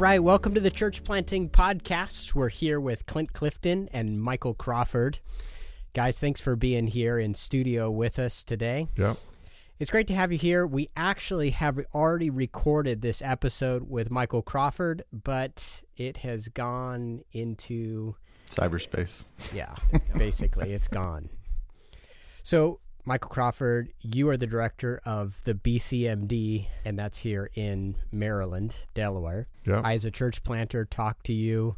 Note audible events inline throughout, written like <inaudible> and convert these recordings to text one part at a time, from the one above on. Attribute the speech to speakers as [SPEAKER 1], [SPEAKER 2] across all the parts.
[SPEAKER 1] Right, welcome to the Church Planting Podcast. We're here with Clint Clifton and Michael Crawford. Guys, thanks for being here in studio with us today.
[SPEAKER 2] Yep.
[SPEAKER 1] It's great to have you here. We actually have already recorded this episode with Michael Crawford, but it has gone into
[SPEAKER 3] cyberspace.
[SPEAKER 1] Yeah, basically, it's gone. So, Michael Crawford, you are the director of the BCMD, and that's here in Maryland, Delaware.
[SPEAKER 2] Yeah.
[SPEAKER 1] I, as a church planter, talk to you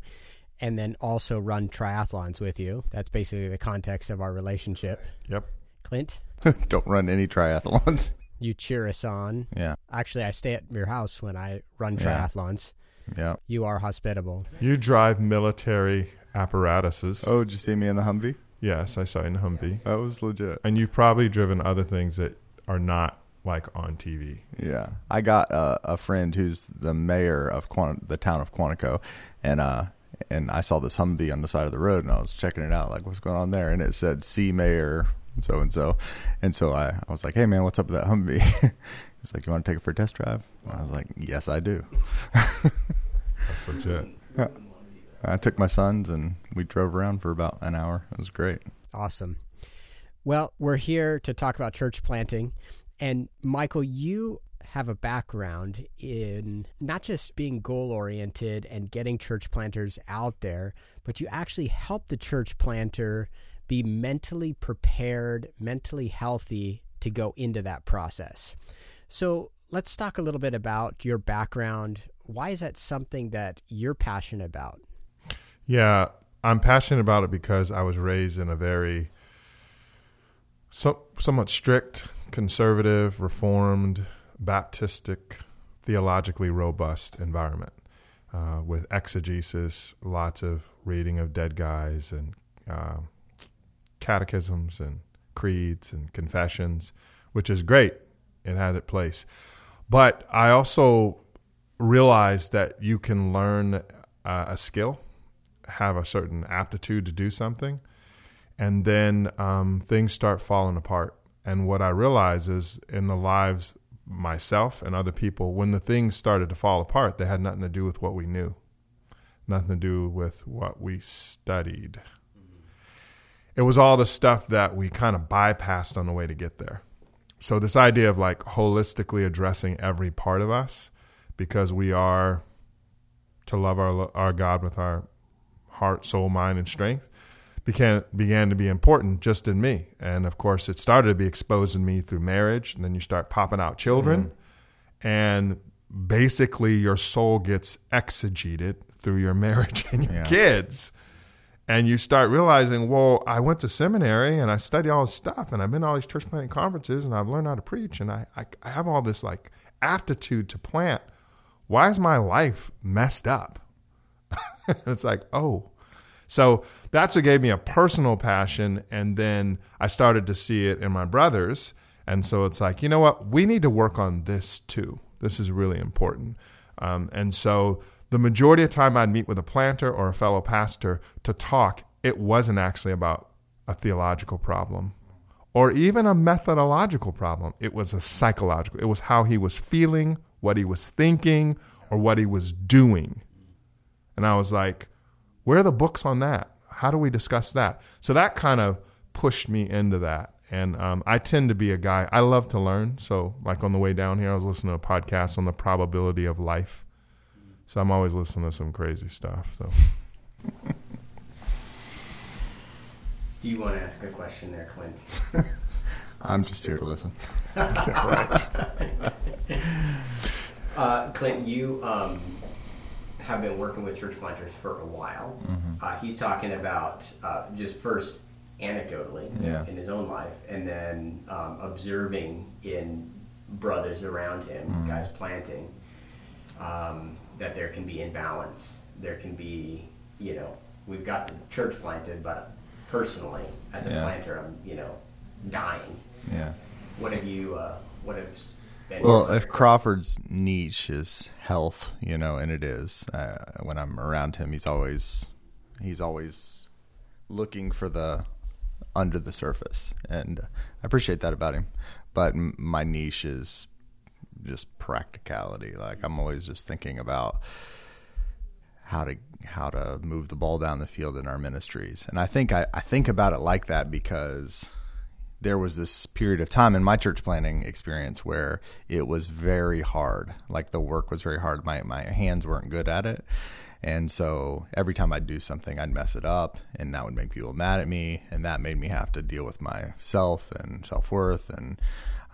[SPEAKER 1] and then also run triathlons with you. That's basically the context of our relationship.
[SPEAKER 2] Yep.
[SPEAKER 1] Clint? <laughs>
[SPEAKER 3] Don't run any triathlons.
[SPEAKER 1] You cheer us on.
[SPEAKER 3] Yeah.
[SPEAKER 1] Actually, I stay at your house when I run triathlons.
[SPEAKER 3] Yeah.
[SPEAKER 1] You are hospitable.
[SPEAKER 2] You drive military apparatuses.
[SPEAKER 3] Oh, did you see me in the Humvee?
[SPEAKER 2] Yes, I saw you in the Humvee.
[SPEAKER 3] That was legit.
[SPEAKER 2] And you've probably driven other things that are not like on TV.
[SPEAKER 3] Yeah, I got uh, a friend who's the mayor of Quant- the town of Quantico, and uh, and I saw this Humvee on the side of the road, and I was checking it out, like what's going on there, and it said "See Mayor so and so," and so I, I was like, "Hey man, what's up with that Humvee?" <laughs> He's like, "You want to take it for a test drive?" And I was like, "Yes, I do." <laughs>
[SPEAKER 2] That's legit.
[SPEAKER 3] I took my sons and we drove around for about an hour. It was great.
[SPEAKER 1] Awesome. Well, we're here to talk about church planting. And Michael, you have a background in not just being goal oriented and getting church planters out there, but you actually help the church planter be mentally prepared, mentally healthy to go into that process. So let's talk a little bit about your background. Why is that something that you're passionate about?
[SPEAKER 2] Yeah, I'm passionate about it because I was raised in a very so, somewhat strict, conservative, reformed, Baptistic, theologically robust environment uh, with exegesis, lots of reading of dead guys and uh, catechisms and creeds and confessions, which is great. It had its place. But I also realized that you can learn uh, a skill have a certain aptitude to do something, and then um, things start falling apart. And what I realize is in the lives myself and other people, when the things started to fall apart, they had nothing to do with what we knew, nothing to do with what we studied. It was all the stuff that we kind of bypassed on the way to get there. So this idea of like holistically addressing every part of us, because we are to love our our God with our heart, soul, mind, and strength began began to be important just in me. And of course, it started to be exposed in me through marriage. And then you start popping out children, mm-hmm. and basically your soul gets exegeted through your marriage <laughs> and your yeah. kids. And you start realizing, well, I went to seminary and I studied all this stuff, and I've been to all these church planting conferences, and I've learned how to preach, and I, I, I have all this like aptitude to plant. Why is my life messed up? <laughs> it's like, oh, so that's what gave me a personal passion. And then I started to see it in my brothers. And so it's like, you know what? We need to work on this too. This is really important. Um, and so the majority of time I'd meet with a planter or a fellow pastor to talk, it wasn't actually about a theological problem or even a methodological problem. It was a psychological. It was how he was feeling, what he was thinking, or what he was doing. And I was like, where are the books on that? How do we discuss that? So that kind of pushed me into that. And um, I tend to be a guy, I love to learn. So, like on the way down here, I was listening to a podcast on the probability of life. So, I'm always listening to some crazy stuff. So,
[SPEAKER 1] do you want to ask a question there, Clint? <laughs>
[SPEAKER 3] I'm just here to listen. <laughs>
[SPEAKER 1] right. <laughs> uh, Clint, you um, have been working with church planters for a while. Mm-hmm. Uh, he's talking about uh, just first anecdotally yeah. in his own life, and then um, observing in brothers around him, mm-hmm. guys planting, um, that there can be imbalance. There can be, you know, we've got the church planted, but personally, as a yeah. planter, I'm, you know, dying.
[SPEAKER 3] Yeah.
[SPEAKER 1] What have you? Uh, what have
[SPEAKER 3] well, if Crawford's niche is health, you know, and it is, uh, when I'm around him, he's always he's always looking for the under the surface, and I appreciate that about him. But my niche is just practicality. Like I'm always just thinking about how to how to move the ball down the field in our ministries. And I think I, I think about it like that because there was this period of time in my church planting experience where it was very hard. Like the work was very hard. My my hands weren't good at it. And so every time I'd do something, I'd mess it up, and that would make people mad at me, and that made me have to deal with myself and self worth, and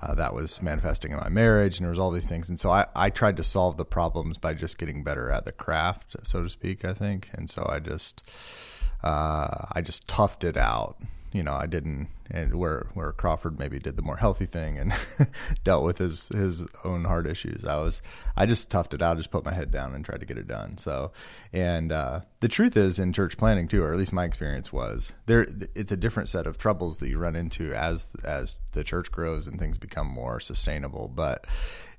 [SPEAKER 3] uh, that was manifesting in my marriage, and there was all these things. And so I, I tried to solve the problems by just getting better at the craft, so to speak. I think, and so I just uh, I just toughed it out you know, I didn't, where where Crawford maybe did the more healthy thing and <laughs> dealt with his his own heart issues. I was, I just toughed it out, just put my head down and tried to get it done. So, and uh, the truth is, in church planting too, or at least my experience was there. It's a different set of troubles that you run into as as the church grows and things become more sustainable, but.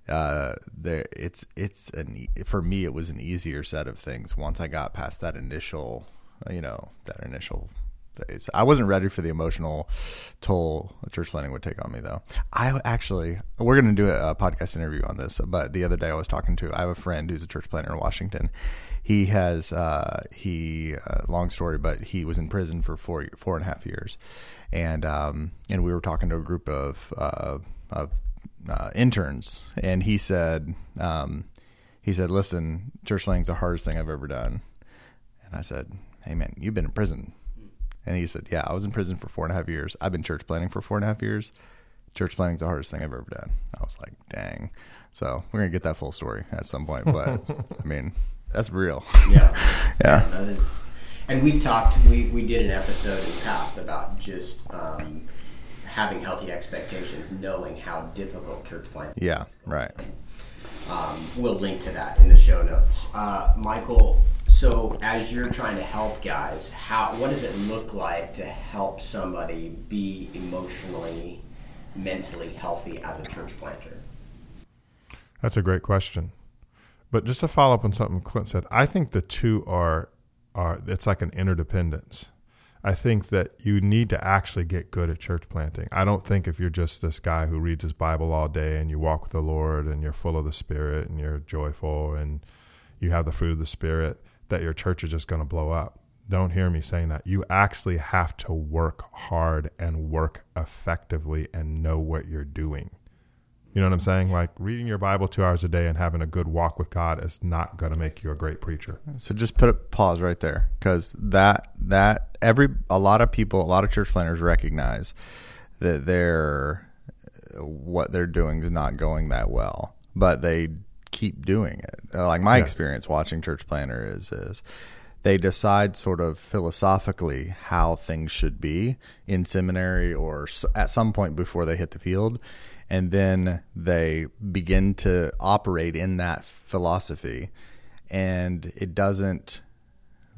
[SPEAKER 3] Uh, there, it's it's an for me it was an easier set of things once I got past that initial, you know, that initial days. I wasn't ready for the emotional toll church planting would take on me, though. I actually, we're going to do a, podcast interview on this, but the other day I was talking to, I have a friend who's a church planter in Washington. He has, uh, he, uh, long story, but he was in prison for four, four and a half years. And, um, and we were talking to a group of, uh, of, uh, interns, and he said, um, he said, listen, church planting's the hardest thing I've ever done. And I said, hey man, you've been in prison and he said, Yeah, I was in prison for four and a half years. I've been church planting for four and a half years. Church planting's the hardest thing I've ever done. I was like, Dang. So we're going to get that full story at some point. But <laughs> I mean, that's real.
[SPEAKER 1] Yeah. <laughs>
[SPEAKER 3] yeah.
[SPEAKER 1] yeah and we've talked, we, we did an episode in the past about just um, having healthy expectations, knowing how difficult church planting
[SPEAKER 3] Yeah, right.
[SPEAKER 1] Um, we'll link to that in the show notes. Uh, Michael, so as you're trying to help guys, how what does it look like to help somebody be emotionally, mentally healthy as a church planter?
[SPEAKER 2] That's a great question. But just to follow up on something Clint said, I think the two are are it's like an interdependence. I think that you need to actually get good at church planting. I don't think if you're just this guy who reads his Bible all day and you walk with the Lord and you're full of the Spirit and you're joyful and you have the fruit of the Spirit, that your church is just going to blow up. Don't hear me saying that. You actually have to work hard and work effectively and know what you're doing. You know what I'm saying? Like reading your Bible two hours a day and having a good walk with God is not going to make you a great preacher.
[SPEAKER 3] So just put a pause right there because that that every a lot of people, a lot of church planters recognize that they're what they're doing is not going that well, but they keep doing it. Uh, like my yes. experience watching church planter is is they decide sort of philosophically how things should be in seminary or at some point before they hit the field and then they begin to operate in that philosophy and it doesn't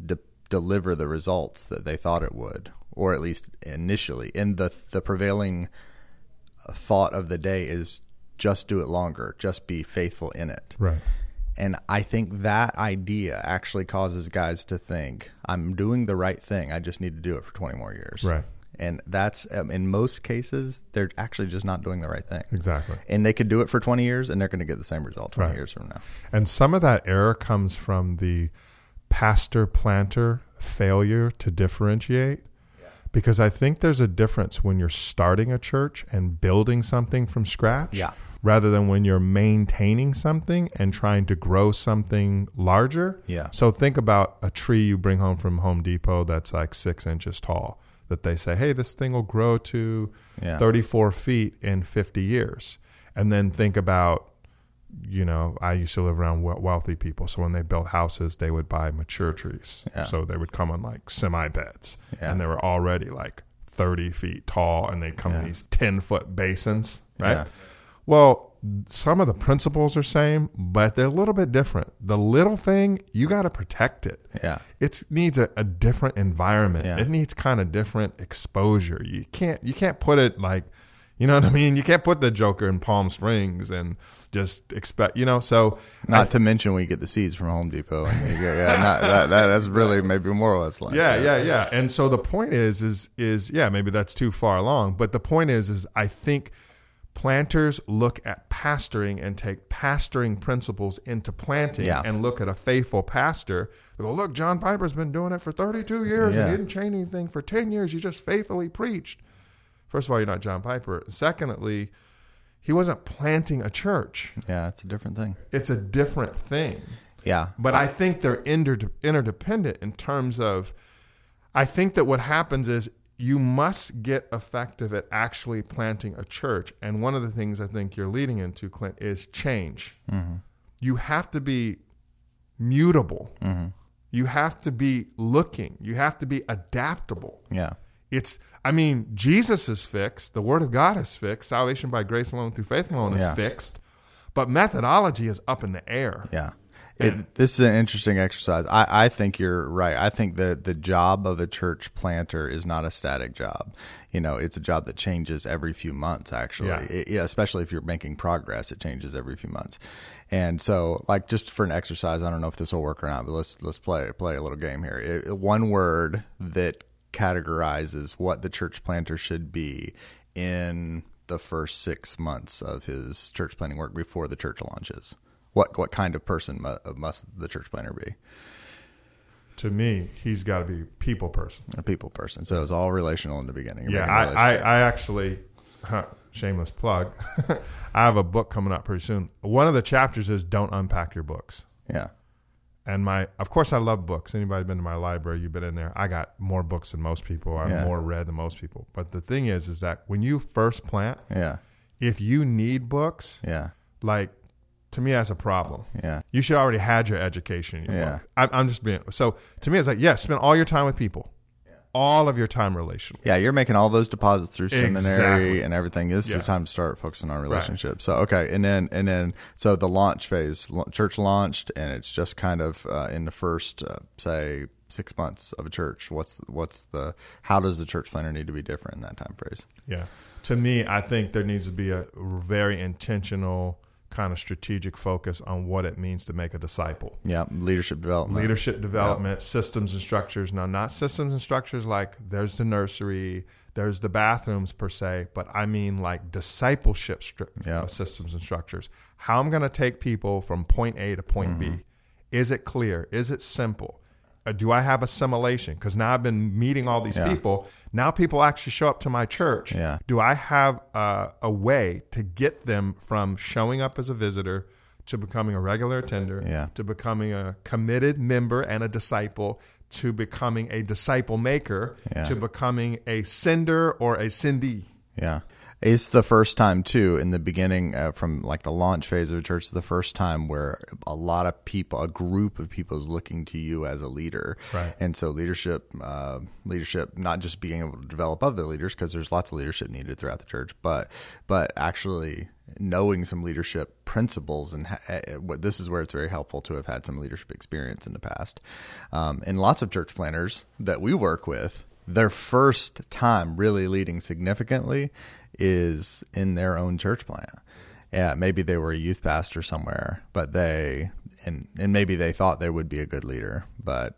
[SPEAKER 3] de- deliver the results that they thought it would or at least initially and the the prevailing thought of the day is just do it longer, just be faithful in it.
[SPEAKER 2] Right.
[SPEAKER 3] And I think that idea actually causes guys to think, I'm doing the right thing. I just need to do it for 20 more years.
[SPEAKER 2] Right.
[SPEAKER 3] And that's, um, in most cases, they're actually just not doing the right thing.
[SPEAKER 2] Exactly.
[SPEAKER 3] And they could do it for 20 years and they're going to get the same result 20 right. years from now.
[SPEAKER 2] And some of that error comes from the pastor planter failure to differentiate because I think there's a difference when you're starting a church and building something from scratch
[SPEAKER 3] yeah.
[SPEAKER 2] Rather than when you're maintaining something and trying to grow something larger.
[SPEAKER 3] Yeah.
[SPEAKER 2] So think about a tree you bring home from Home Depot that's like six inches tall that they say, hey, this thing will grow to yeah. 34 feet in 50 years. And then think about you know, I used to live around wealthy people. So when they built houses, they would buy mature trees. Yeah. So they would come on like semi beds, yeah. and they were already like thirty feet tall, and they'd come in these ten foot basins, right? Well, some of the principles are same, but they're a little bit different. The little thing, you got to protect it.
[SPEAKER 3] Yeah,
[SPEAKER 2] it needs a, a different environment. It needs kind of different exposure. You can't you can't put it like you know what I mean? You can't put the Joker in Palm Springs and just expect, you know. So,
[SPEAKER 3] not I, to mention when you get the seeds from Home Depot. yeah, not, that, that, that's really maybe more or less like.
[SPEAKER 2] Yeah, that. yeah, yeah. And so the point is, is, is yeah, maybe that's too far along. But the point is, is I think planters look at pastoring and take pastoring principles into planting
[SPEAKER 3] Yeah.
[SPEAKER 2] and look at a faithful pastor. They go, look, John Piper's been doing it for 32 years and he didn't change anything for 10 years. He just faithfully preached. First of all, you're not John Piper. Secondly, he wasn't planting a church.
[SPEAKER 3] Yeah, it's a different thing.
[SPEAKER 2] It's a different thing.
[SPEAKER 3] Yeah,
[SPEAKER 2] But I think they're inter- interdependent in terms of, I think that what happens is you must get effective at actually planting a church. And one of the things I think you're leading into, Clint, is change. Mm-hmm. You have to be mutable. Mm-hmm. You have to be looking. You have to be adaptable.
[SPEAKER 3] yeah,
[SPEAKER 2] It's, I mean, Jesus is fixed. The Word of God is fixed. Salvation by grace alone through faith alone is
[SPEAKER 3] Yeah.
[SPEAKER 2] fixed. But methodology is up in the air.
[SPEAKER 3] yeah. It, this is an interesting exercise. I, I think you're right. I think that the job of a church planter is not a static job. You know, it's a job that changes every few months. Actually,
[SPEAKER 2] Yeah.
[SPEAKER 3] It- yeah, especially if you're making progress, it changes every few months. And so, like, just for an exercise, I don't know if this will work or not, but let's let's play play a little game here. It, one word that categorizes what the church planter should be in the first six months of his church planting work before the church launches. What what kind of person mu- uh, must the church planter be?
[SPEAKER 2] To me, he's got to be a people person.
[SPEAKER 3] A people person. So it's all relational in the beginning. You're
[SPEAKER 2] Yeah, I, I. I actually, huh, shameless plug, <laughs> I have a book coming up pretty soon. One of the chapters is don't unpack your books.
[SPEAKER 3] yeah,
[SPEAKER 2] And my, of course, I love books. Anybody been to my library? You've been in there. I got more books than most people. I'm
[SPEAKER 3] Yeah.
[SPEAKER 2] more read than most people. But the thing is, is that when you first plant,
[SPEAKER 3] yeah,
[SPEAKER 2] if you need books,
[SPEAKER 3] yeah,
[SPEAKER 2] like to me, that's a problem.
[SPEAKER 3] yeah,
[SPEAKER 2] You should already had your education in your
[SPEAKER 3] Yeah.
[SPEAKER 2] I'm, I'm just being so. To me, it's like yes, spend all your time with people, all of your time relational.
[SPEAKER 3] yeah. You're making all those deposits through seminary
[SPEAKER 2] Exactly.
[SPEAKER 3] and everything. This is the time to start focusing on relationships. So okay, and then and then so the launch phase, church launched, and it's just kind of uh, in the first uh, say six months of a church. What's what's the how does the church planter need to be different in that time phrase?
[SPEAKER 2] Yeah. To me, I think there needs to be a very intentional kind of strategic focus on what it means to make a disciple.
[SPEAKER 3] Yeah, leadership development.
[SPEAKER 2] Leadership development, systems and structures. Now, not systems and structures like there's the nursery, there's the bathrooms per se, but I mean like discipleship stru- uh, systems and structures. How I'm going to take people from point A to point
[SPEAKER 3] Mm-hmm.
[SPEAKER 2] B. Is it clear? Is it simple? Uh, do I have assimilation? Because now I've been meeting all these
[SPEAKER 3] Yeah.
[SPEAKER 2] people. Now people actually show up to my church.
[SPEAKER 3] Yeah.
[SPEAKER 2] Do I have uh, a way to get them from showing up as a visitor to becoming a regular attender,
[SPEAKER 3] Yeah.
[SPEAKER 2] to becoming a committed member and a disciple, to becoming a disciple maker, to becoming a sender or a sendee?
[SPEAKER 3] Yeah. It's the first time too in the beginning uh, from like the launch phase of a church. The first time where a lot of people, a group of people, is looking to you as a leader,
[SPEAKER 2] Right.
[SPEAKER 3] And so leadership, uh, leadership, not just being able to develop other leaders because there's lots of leadership needed throughout the church, but but actually knowing some leadership principles and ha- uh, what this is where it's very helpful to have had some leadership experience in the past. Um, and lots of church planters that we work with, their first time really leading significantly is in their own church plant. Yeah, maybe they were a youth pastor somewhere, but they and and maybe they thought they would be a good leader, but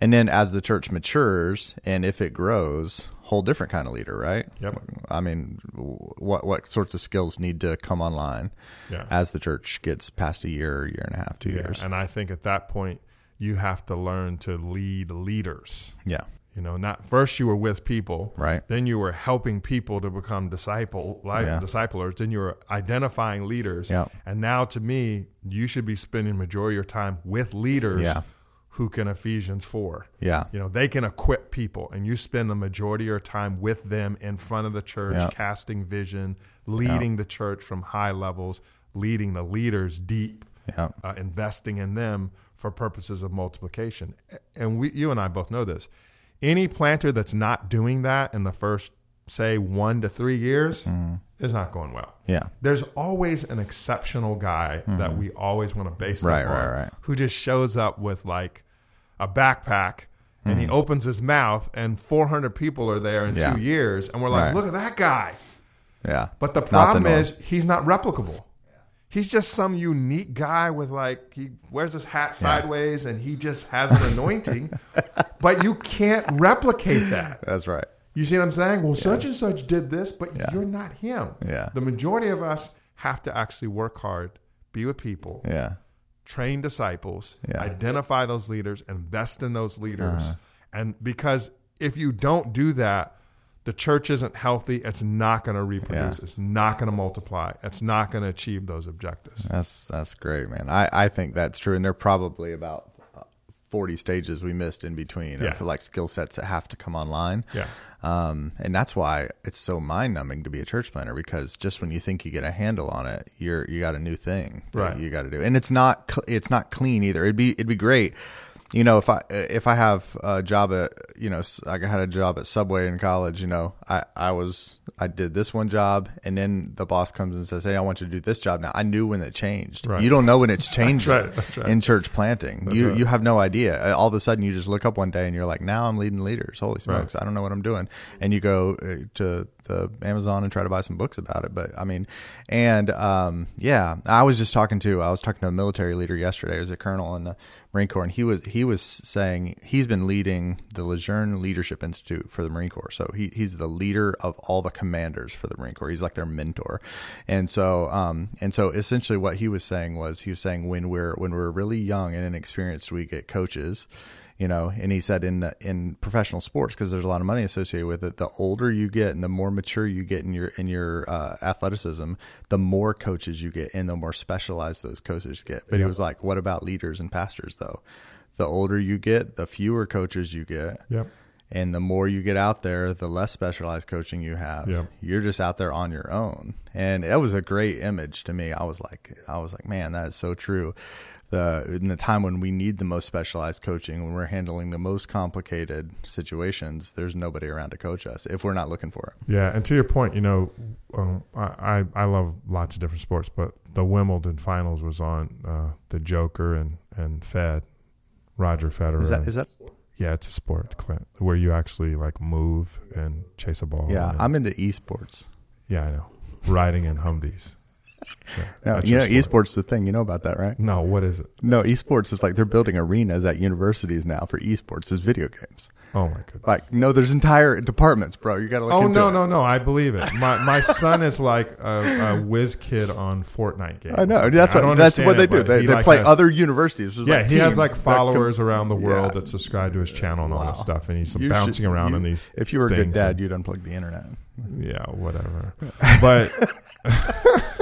[SPEAKER 3] and then as the church matures and if it grows, whole different kind of leader, right?
[SPEAKER 2] Yep.
[SPEAKER 3] I mean, what what sorts of skills need to come online
[SPEAKER 2] Yeah.
[SPEAKER 3] as the church gets past a year, year and a half, two years?
[SPEAKER 2] And I think at that point, you have to learn to lead leaders.
[SPEAKER 3] Yeah,
[SPEAKER 2] You know, not first you were with people,
[SPEAKER 3] Right.
[SPEAKER 2] Then you were helping people to become disciple, like
[SPEAKER 3] Yeah.
[SPEAKER 2] disciplers. Then you were identifying leaders,
[SPEAKER 3] Yeah.
[SPEAKER 2] And now, to me, you should be spending majority of your time with leaders,
[SPEAKER 3] Yeah.
[SPEAKER 2] who can Ephesians four,
[SPEAKER 3] Yeah.
[SPEAKER 2] You know, they can equip people, and you spend the majority of your time with them in front of the church,
[SPEAKER 3] Yeah.
[SPEAKER 2] casting vision, leading the church from high levels, leading the leaders deep
[SPEAKER 3] yeah,
[SPEAKER 2] uh, investing in them for purposes of multiplication. And we, you and I both know this. Any planter that's not doing that in the first, say, one to three years is not going well.
[SPEAKER 3] yeah,
[SPEAKER 2] There's always an exceptional guy that we always want to base that
[SPEAKER 3] Right,
[SPEAKER 2] on,
[SPEAKER 3] right, right.
[SPEAKER 2] who just shows up with like a backpack and he hmm. opens his mouth and 400 people are there in
[SPEAKER 3] Yeah.
[SPEAKER 2] two years, and we're like,
[SPEAKER 3] Right.
[SPEAKER 2] look at that guy.
[SPEAKER 3] yeah.
[SPEAKER 2] But the problem
[SPEAKER 3] norm.
[SPEAKER 2] is he's not replicable. He's just some unique guy with like he wears his hat sideways and he just has an anointing. <laughs> but you can't replicate that.
[SPEAKER 3] that's right.
[SPEAKER 2] You see what I'm saying? Well, such and such did this, but
[SPEAKER 3] Yeah.
[SPEAKER 2] you're not him.
[SPEAKER 3] Yeah.
[SPEAKER 2] The majority of us have to actually work hard, be with people,
[SPEAKER 3] Yeah.
[SPEAKER 2] train disciples,
[SPEAKER 3] Yeah.
[SPEAKER 2] identify those leaders, invest in those leaders.
[SPEAKER 3] Uh-huh.
[SPEAKER 2] And because if you don't do that, the church isn't healthy. It's not going to reproduce.
[SPEAKER 3] Yeah.
[SPEAKER 2] It's not going to multiply. It's not going to achieve those objectives.
[SPEAKER 3] That's that's great, man. I, I think that's true, and there are probably about uh, forty stages we missed in between
[SPEAKER 2] Yeah.
[SPEAKER 3] of like skill sets that have to come online.
[SPEAKER 2] Yeah.
[SPEAKER 3] Um, and that's why it's so mind numbing to be a church planter because just when you think you get a handle on it, you're you got a new thing that
[SPEAKER 2] Right.
[SPEAKER 3] you got to do, and it's not it's not clean either. It'd be it'd be great. You know, if I if I have a job at you know I had a job at Subway in college, you know, I I was I did this one job, and then the boss comes and says, "Hey, I want you to do this job now." I knew when it changed.
[SPEAKER 2] Right.
[SPEAKER 3] You don't know when it's <laughs> changing
[SPEAKER 2] right, that's right.
[SPEAKER 3] in church planting. you
[SPEAKER 2] right.
[SPEAKER 3] you have no idea. All of a sudden, you just look up one day and you're like, "Now I'm leading leaders." Holy smokes, I don't know what I'm doing. And you go uh, to the Amazon and try to buy some books about it. But I mean, and um, yeah, I was just talking to I was talking to a military leader yesterday. Was a colonel in the Marine Corps, and he was he was saying he's been leading the Lejeune Leadership Institute for the Marine Corps. So he, he's the leader of all the commanders for the Marine Corps. He's like their mentor, and so um, and so essentially what he was saying was he was saying when we're when we're really young and inexperienced, we get coaches you know and he said in in professional sports because there's a lot of money associated with it the older you get and the more mature you get in your in your uh, athleticism the more coaches you get and the more specialized those coaches get but he was like what about leaders and pastors though the older you get the fewer coaches you get
[SPEAKER 2] Yep.
[SPEAKER 3] and the more you get out there, the less specialized coaching you have.
[SPEAKER 2] Yep.
[SPEAKER 3] You're just out there on your own. And it was a great image to me. I was like I was like, man, that is so true. The in the time when we need the most specialized coaching, when we're handling the most complicated situations, there's nobody around to coach us if we're not looking for it.
[SPEAKER 2] Yeah, and to your point, you know, um, I, I love lots of different sports, but the Wimbledon finals was on uh, the Joker and and Fed, Roger Federer.
[SPEAKER 3] Is that is that
[SPEAKER 2] yeah, it's a sport, Clint, where you actually like move and chase a ball.
[SPEAKER 3] Yeah,
[SPEAKER 2] and-
[SPEAKER 3] I'm into esports.
[SPEAKER 2] yeah, I know, riding in Humvees.
[SPEAKER 3] No, you know,
[SPEAKER 2] sport.
[SPEAKER 3] esports the thing. You know about that, right?
[SPEAKER 2] No, what is it?
[SPEAKER 3] No, esports is like they're building arenas at universities now for esports as video games.
[SPEAKER 2] Oh my goodness!
[SPEAKER 3] Like, no, there's entire departments, bro. You got to look
[SPEAKER 2] Oh no
[SPEAKER 3] it.
[SPEAKER 2] no no! I believe it. My my son is like a, a whiz kid on Fortnite games.
[SPEAKER 3] I know. That's what, that's what they do. They, they
[SPEAKER 2] like,
[SPEAKER 3] play
[SPEAKER 2] has-
[SPEAKER 3] other universities. There's
[SPEAKER 2] Yeah,
[SPEAKER 3] like
[SPEAKER 2] he has like followers
[SPEAKER 3] com-
[SPEAKER 2] around the world
[SPEAKER 3] Yeah.
[SPEAKER 2] that subscribe to his channel and all
[SPEAKER 3] Wow.
[SPEAKER 2] this stuff, and he's
[SPEAKER 3] You
[SPEAKER 2] bouncing
[SPEAKER 3] should-
[SPEAKER 2] around
[SPEAKER 3] you-
[SPEAKER 2] in these.
[SPEAKER 3] If you were a good dad,
[SPEAKER 2] and-
[SPEAKER 3] you'd unplug the internet.
[SPEAKER 2] yeah, whatever. But <laughs>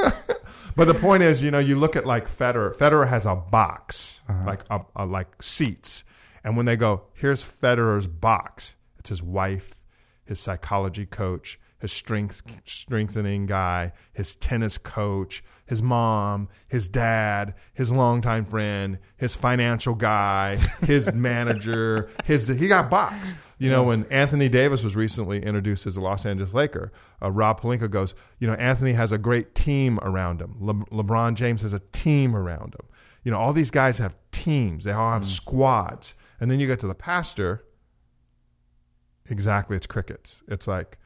[SPEAKER 2] but the point is, you know, you look at like Federer. Federer has a box,
[SPEAKER 3] Uh-huh.
[SPEAKER 2] like a, a, like seats, and when they go, here's Federer's box. It's his wife, his psychology coach, his strength strengthening guy, his tennis coach, his mom, his dad, his longtime friend, his financial guy, <laughs> his manager, his he got box. You know, when Anthony Davis was recently introduced as a Los Angeles Laker, uh, Rob Pelinka goes, you know, Anthony has a great team around him. Le- LeBron James has a team around him. You know, all these guys have teams. They all have squads. And then you get to the pastor. Exactly, it's crickets. It's like,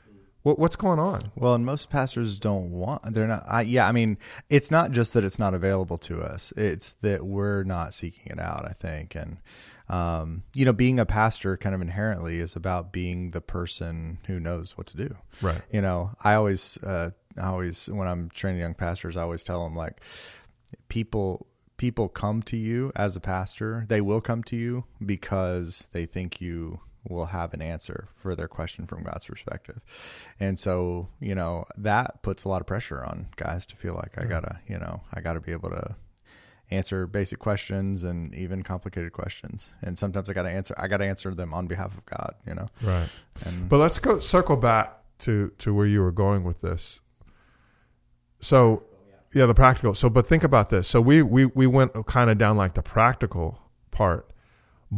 [SPEAKER 2] what, what's going on?
[SPEAKER 3] Well, and most pastors don't want. They're not. I, yeah, I mean, it's not just that it's not available to us. It's that we're not seeking it out. I think, and um, you know, being a pastor kind of inherently is about being the person who knows what to do.
[SPEAKER 2] Right.
[SPEAKER 3] You know, I always, uh, I always, when I'm training young pastors, I always tell them like, people, people come to you as a pastor. They will come to you because they think you will have an answer for their question from God's perspective. And so, you know, that puts a lot of pressure on guys to feel like I gotta, you know, I gotta be able to answer basic questions and even complicated questions. And sometimes I gotta answer, I gotta answer them on behalf of God, you know?
[SPEAKER 2] Right.
[SPEAKER 3] And
[SPEAKER 2] But let's go circle back to to where you were going with this. So, yeah, the practical. So, but think about this. So we we we went kind of down like the practical part.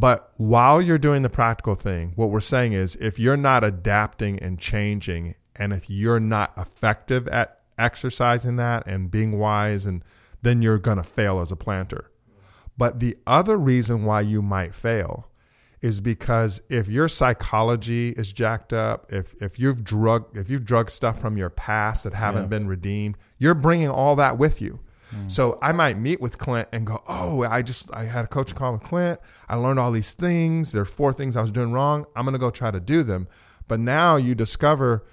[SPEAKER 2] But while you're doing the practical thing, what we're saying is if you're not adapting and changing and if you're not effective at exercising that and being wise and then you're going to fail as a planter. But the other reason why you might fail is because if your psychology is jacked up, if if you've drug if you've drug stuff from your past that haven't
[SPEAKER 3] Yeah.
[SPEAKER 2] been redeemed, you're bringing all that with you. Mm. So I might meet with Clint and go, "Oh, I just I had a coaching call with Clint. I learned all these things. There are four things I was doing wrong. I'm going to go try to do them." But now you discover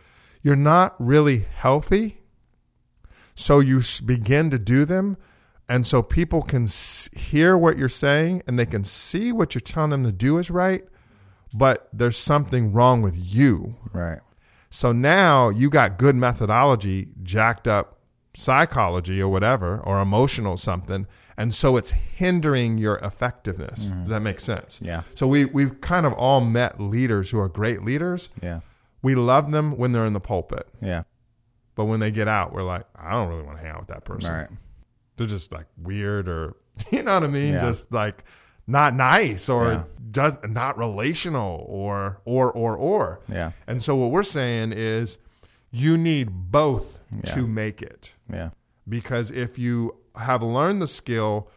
[SPEAKER 2] you're not really healthy. So you begin to do them. And so people can hear what you're saying and they can see what you're telling them to do is right. But there's something wrong with you.
[SPEAKER 3] Right.
[SPEAKER 2] So now you got good methodology, jacked up psychology or whatever, or emotional something, and so it's hindering your effectiveness. Does mm-hmm. that make sense?
[SPEAKER 3] Yeah.
[SPEAKER 2] So we we've kind of all met leaders who are great leaders.
[SPEAKER 3] Yeah.
[SPEAKER 2] We love them when they're in the pulpit,
[SPEAKER 3] Yeah.
[SPEAKER 2] but when they get out, we're like, I don't really want to hang out with that person.
[SPEAKER 3] Right.
[SPEAKER 2] They're just like weird, or <laughs> you know what I mean?
[SPEAKER 3] Yeah.
[SPEAKER 2] Just like not nice, or
[SPEAKER 3] Yeah.
[SPEAKER 2] does not relational, or or or or.
[SPEAKER 3] Yeah.
[SPEAKER 2] And so what we're saying is you need both
[SPEAKER 3] Yeah.
[SPEAKER 2] to make it.
[SPEAKER 3] Yeah.
[SPEAKER 2] Because if you have learned the skill,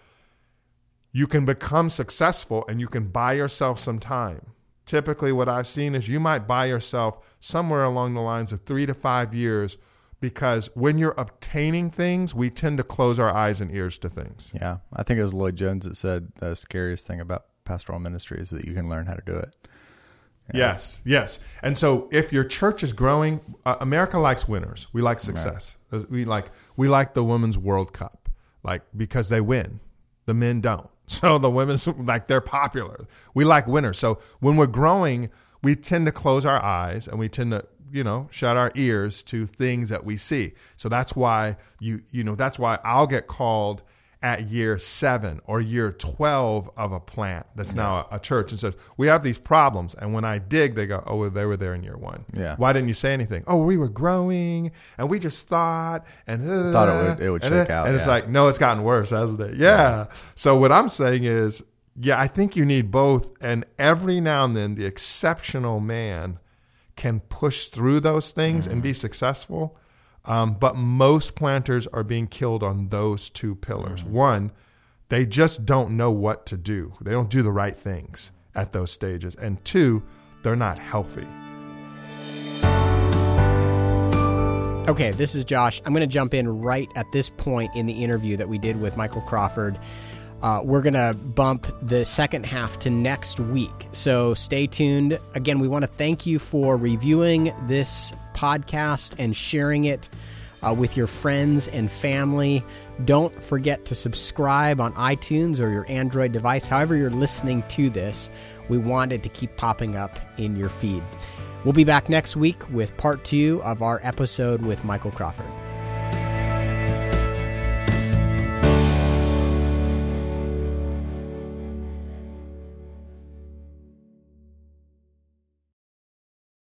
[SPEAKER 2] you can become successful and you can buy yourself some time. Typically, what I've seen is you might buy yourself somewhere along the lines of three to five years because when you're obtaining things, we tend to close our eyes and ears to things.
[SPEAKER 3] Yeah. I think it was Lloyd Jones that said the scariest thing about pastoral ministry is that you can learn how to do it.
[SPEAKER 2] Yes, yes. And so if your church is growing, uh, America likes winners. We like success. We like we like the women's World Cup, like because they win. The men don't. <laughs> So the women's like they're popular. We like winners. So when we're growing, we tend to close our eyes and we tend to you know shut our ears to things that we see. So that's why you you know that's why I'll get called at year seven or year 12 of a plant that's now a, a church and says, We have these problems. And when I dig, they go, Oh, well, they were there in year one.
[SPEAKER 3] Yeah.
[SPEAKER 2] Why didn't you say anything? Oh, we were growing and we just thought and uh,
[SPEAKER 3] Thought it would- it would
[SPEAKER 2] and
[SPEAKER 3] out,
[SPEAKER 2] And it's
[SPEAKER 3] yeah.
[SPEAKER 2] like, No, it's gotten worse, hasn't it? Yeah. So what I'm saying is, yeah, I think you need both. And every now and then, the exceptional man can push through those things and be mm-hmm. successful. Um, but most planters are being killed on those two pillars. One, they just don't know what to do. They don't do the right things at those stages. And two, they're not healthy.
[SPEAKER 1] Okay, this is Josh. I'm going to jump in right at this point in the interview that we did with Michael Crawford. Uh, we're going to bump the second half to next week. So stay tuned. Again, we want to thank you for reviewing this podcast and sharing it uh, with your friends and family. Don't forget to subscribe on iTunes or your Android device, however, you're listening to this. We want it to keep popping up in your feed. We'll be back next week with part two of our episode with Michael Crawford.